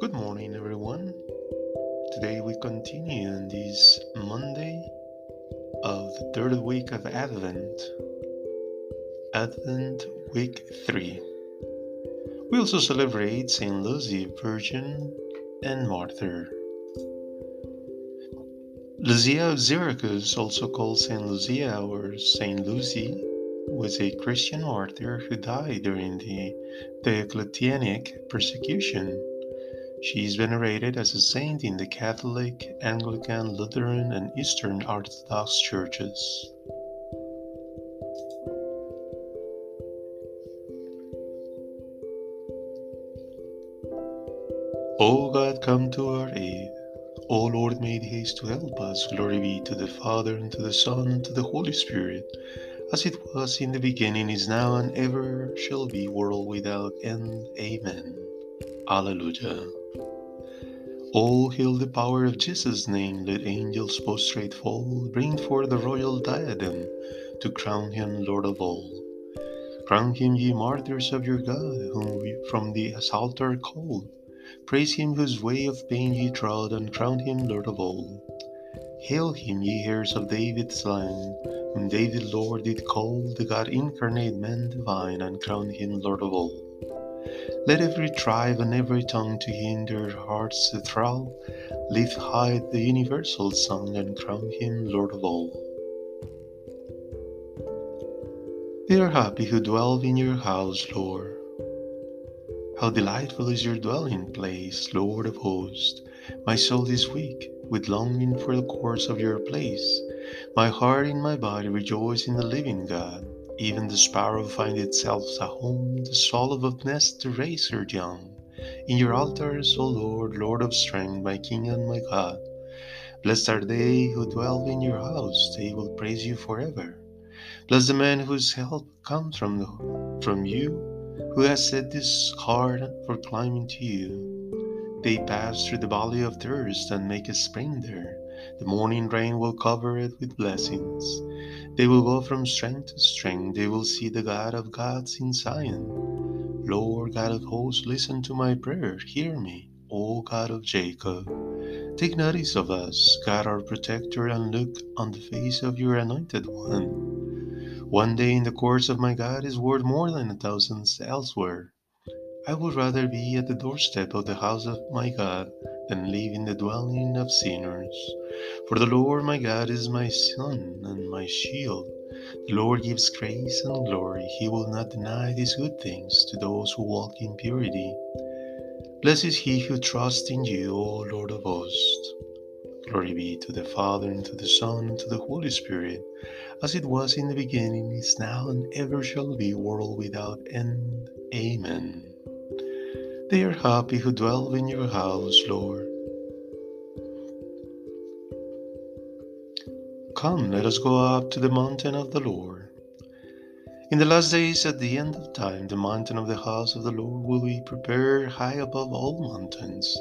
Good morning, everyone. Today we continue on this Monday of the third week of Advent, Advent Week 3. We also celebrate Saint Lucy, Virgin and Martyr. Lucia of Syracuse, also called Saint Lucia or Saint Lucy, was a Christian martyr who died during the Diocletianic persecution. She is venerated as a saint in the Catholic, Anglican, Lutheran, and Eastern Orthodox churches. O God, come to our aid. O Lord, make haste to help us. Glory be to the Father, and to the Son, and to the Holy Spirit, as it was in the beginning, is now, and ever shall be, world without end. Amen. Alleluia. All hail the power of Jesus' name. Let angels prostrate fall. Bring forth the royal diadem to crown him Lord of all. Crown him, ye martyrs of your God, whom we from the altar called. Praise him whose way of pain ye trod, and crown him Lord of all. Hail him, ye heirs of David's line, whom David Lord did call, the God incarnate man divine, and crown him Lord of all. Let every tribe and every tongue to him their hearts thrall, lift high the universal song, and crown him Lord of all. They are happy who dwell in your house, Lord. How delightful is your dwelling place, Lord of hosts! My soul is weak with longing for the courts of your place. My heart and my body rejoice in the living God. Even the sparrow finds itself a home, the swallow of nest to raise her young. In your altars, O Lord, Lord of strength, my King and my God. Blessed are they who dwell in your house, they will praise you forever. Bless the man whose help comes from, the, from you who has set this hard for climbing to you. They pass through the valley of thirst and make a spring there. The morning rain will cover it with blessings. They will go from strength to strength. They will see the God of gods in Zion. Lord God of hosts, listen to my prayer. Hear me, O God of Jacob. Take notice of us, God our protector, and look on the face of your anointed one. One day in the courts of my God is worth more than a thousand elsewhere. I would rather be at the doorstep of the house of my God than live in the dwelling of sinners. For the Lord my God is my sun and my shield. The Lord gives grace and glory. He will not deny these good things to those who walk in purity. Blessed is he who trusts in you, O Lord of hosts. Glory be to the Father, and to the Son, and to the Holy Spirit, as it was in the beginning, is now, and ever shall be, world without end. Amen. They are happy who dwell in your house, Lord. Come, let us go up to the mountain of the Lord. In the last days, at the end of time, the mountain of the house of the Lord will be prepared high above all mountains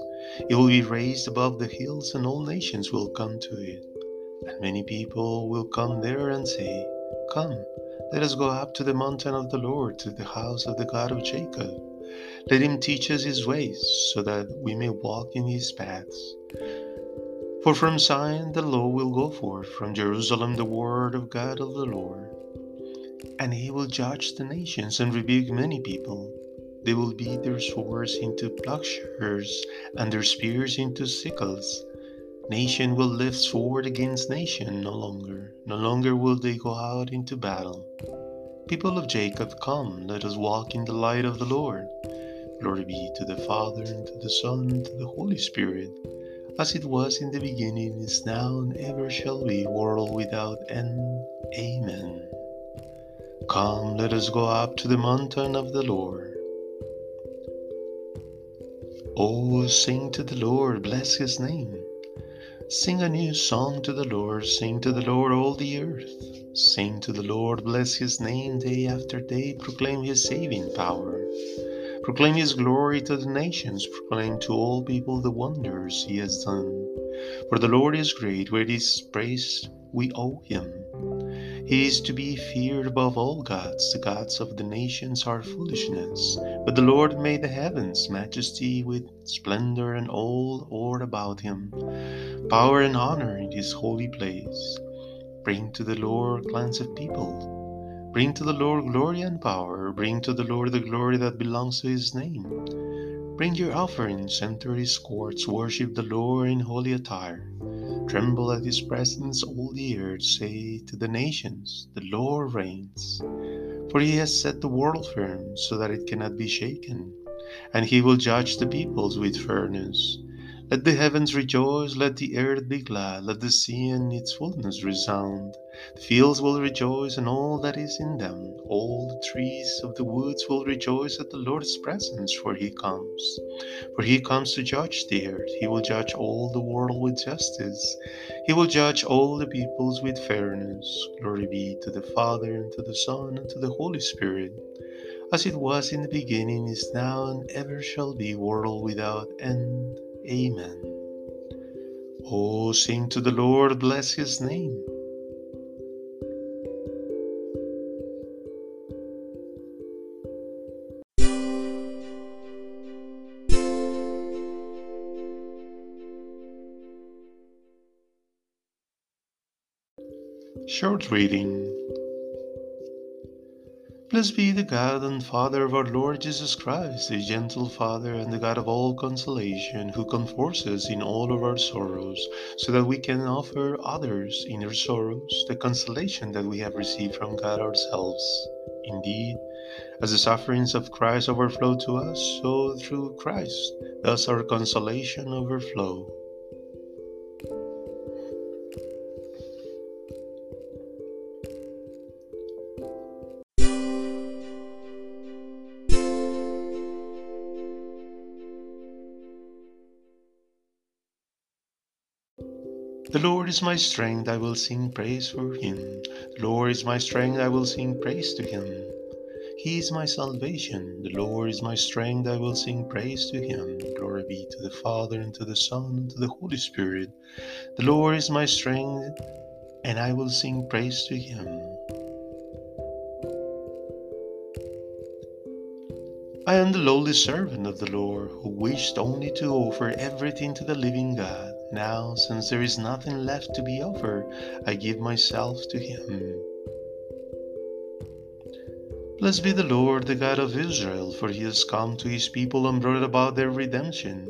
it will be raised above the hills, and all nations will come to it. And many people will come there and say, Come, let us go up to the mountain of the Lord, to the house of the God of Jacob. Let him teach us his ways, so that we may walk in his paths. For from Zion the law will go forth, from Jerusalem the word of God of the Lord. And he will judge the nations and rebuke many people. They will beat their swords into plowshares and their spears into sickles. Nation will lift sword against nation no longer. No longer will they go out into battle. People of Jacob, come, let us walk in the light of the Lord. Glory be to the Father, and to the Son, and to the Holy Spirit, as it was in the beginning, is now, and ever shall be, world without end. Amen. Come, let us go up to the mountain of the Lord. Oh, sing to the Lord, bless his name. Sing a new song to the Lord, sing to the Lord all the earth. Sing to the Lord, bless his name day after day, proclaim his saving power. Proclaim his glory to the nations, proclaim to all people the wonders he has done. For the Lord is great, where his praise we owe him. He is to be feared above all gods. The gods of the nations are foolishness. But the Lord made the heavens, majesty with splendor and all order about him, power and honor in his holy place. Bring to the Lord clans of people. Bring to the Lord glory and power. Bring to the Lord the glory that belongs to his name. Bring your offerings, enter his courts, worship the Lord in holy attire. Tremble at his presence, all the earth. Say to the nations, The Lord reigns. For he has set the world firm, so that it cannot be shaken. And he will judge the peoples with fairness. Let the heavens rejoice, let the earth be glad, let the sea and its fullness resound. The fields will rejoice and all that is in them. All the trees of the woods will rejoice at the Lord's presence, for he comes. For he comes to judge the earth. He will judge all the world with justice. He will judge all the peoples with fairness. Glory be to the Father, and to the Son, and to the Holy Spirit. As it was in the beginning, is now, and ever shall be, world without end. Amen. Oh, sing to the Lord, bless his name. Short reading Blessed be the God and Father of our Lord Jesus Christ, the gentle Father and the God of all consolation, who comforts us in all of our sorrows, so that we can offer others in their sorrows the consolation that we have received from God ourselves. Indeed, as the sufferings of Christ overflow to us, so through Christ does our consolation overflow. The Lord is my strength, I will sing praise for him. The Lord is my strength, I will sing praise to him. He is my salvation. The Lord is my strength, I will sing praise to him. Glory be to the Father, and to the Son, and to the Holy Spirit. The Lord is my strength, and I will sing praise to him. I am the lowly servant of the Lord, who wished only to offer everything to the living God. Now, since there is nothing left to be offered, I give myself to Him. Blessed be the Lord, the God of Israel, for He has come to His people and brought about their redemption.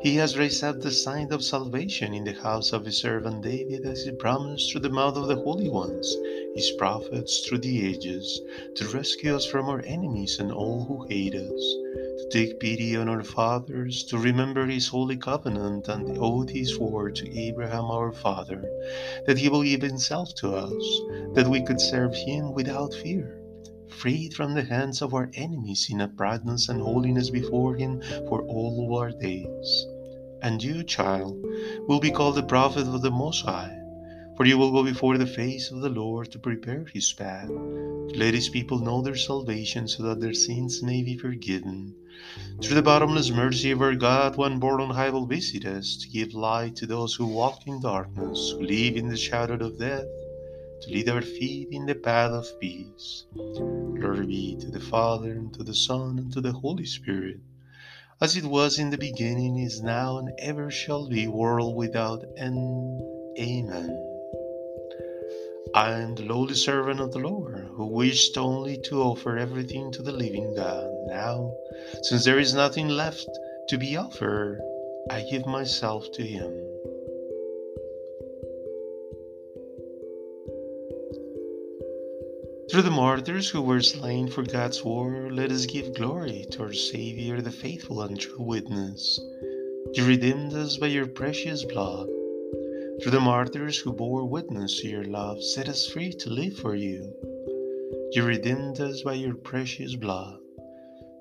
He has raised up the sign of salvation in the house of his servant David, as he promised through the mouth of the holy ones, his prophets through the ages, to rescue us from our enemies and all who hate us, to take pity on our fathers, to remember his holy covenant and the oath he swore to Abraham our father, that he will give himself to us, that we could serve him without fear freed from the hands of our enemies in uprightness and holiness before Him for all our days. And you, child, will be called the prophet of the Most High, for you will go before the face of the Lord to prepare His path, to let His people know their salvation so that their sins may be forgiven. Through the bottomless mercy of our God, one born on high will visit us to give light to those who walk in darkness, who live in the shadow of death to lead our feet in the path of peace. Glory be to the Father, and to the Son, and to the Holy Spirit, as it was in the beginning, is now, and ever shall be, world without end. Amen. I am the lowly servant of the Lord, who wished only to offer everything to the living God. Now, since there is nothing left to be offered, I give myself to Him. Through the martyrs who were slain for God's war, let us give glory to our Savior, the faithful and true witness. You redeemed us by your precious blood. Through the martyrs who bore witness to your love, set us free to live for you. You redeemed us by your precious blood.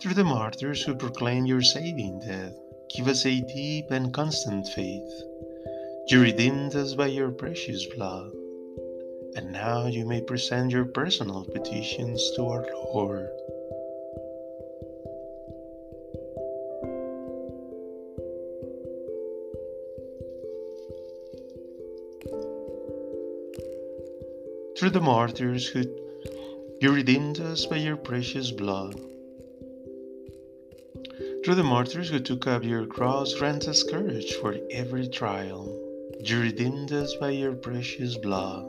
Through the martyrs who proclaim your saving death, give us a deep and constant faith. You redeemed us by your precious blood. And now you may present your personal petitions to our Lord. Through the martyrs who you redeemed us by your precious blood. Through the martyrs who took up your cross, grant us courage for every trial. You redeemed us by your precious blood.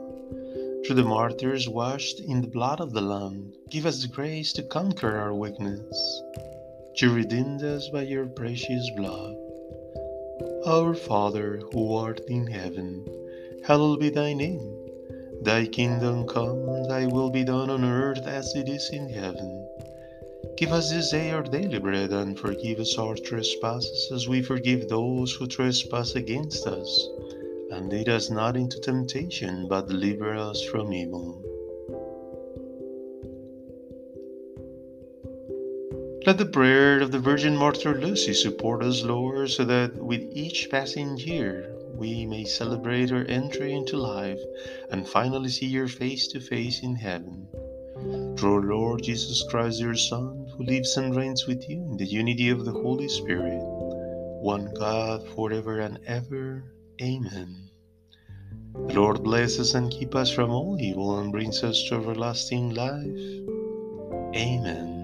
Through the martyrs washed in the blood of the Lamb, give us the grace to conquer our weakness. You redeemed us by your precious blood. Our Father, who art in heaven, hallowed be thy name. Thy kingdom come, thy will be done on earth as it is in heaven. Give us this day our daily bread, and forgive us our trespasses as we forgive those who trespass against us. And lead us not into temptation, but deliver us from evil. Let the prayer of the Virgin Martyr Lucy support us, Lord, so that with each passing year we may celebrate our entry into life and finally see your face to face in heaven. Through our Lord Jesus Christ, your Son, who lives and reigns with you in the unity of the Holy Spirit, one God, forever and ever. Amen. The Lord bless us and keep us from all evil and brings us to everlasting life. Amen.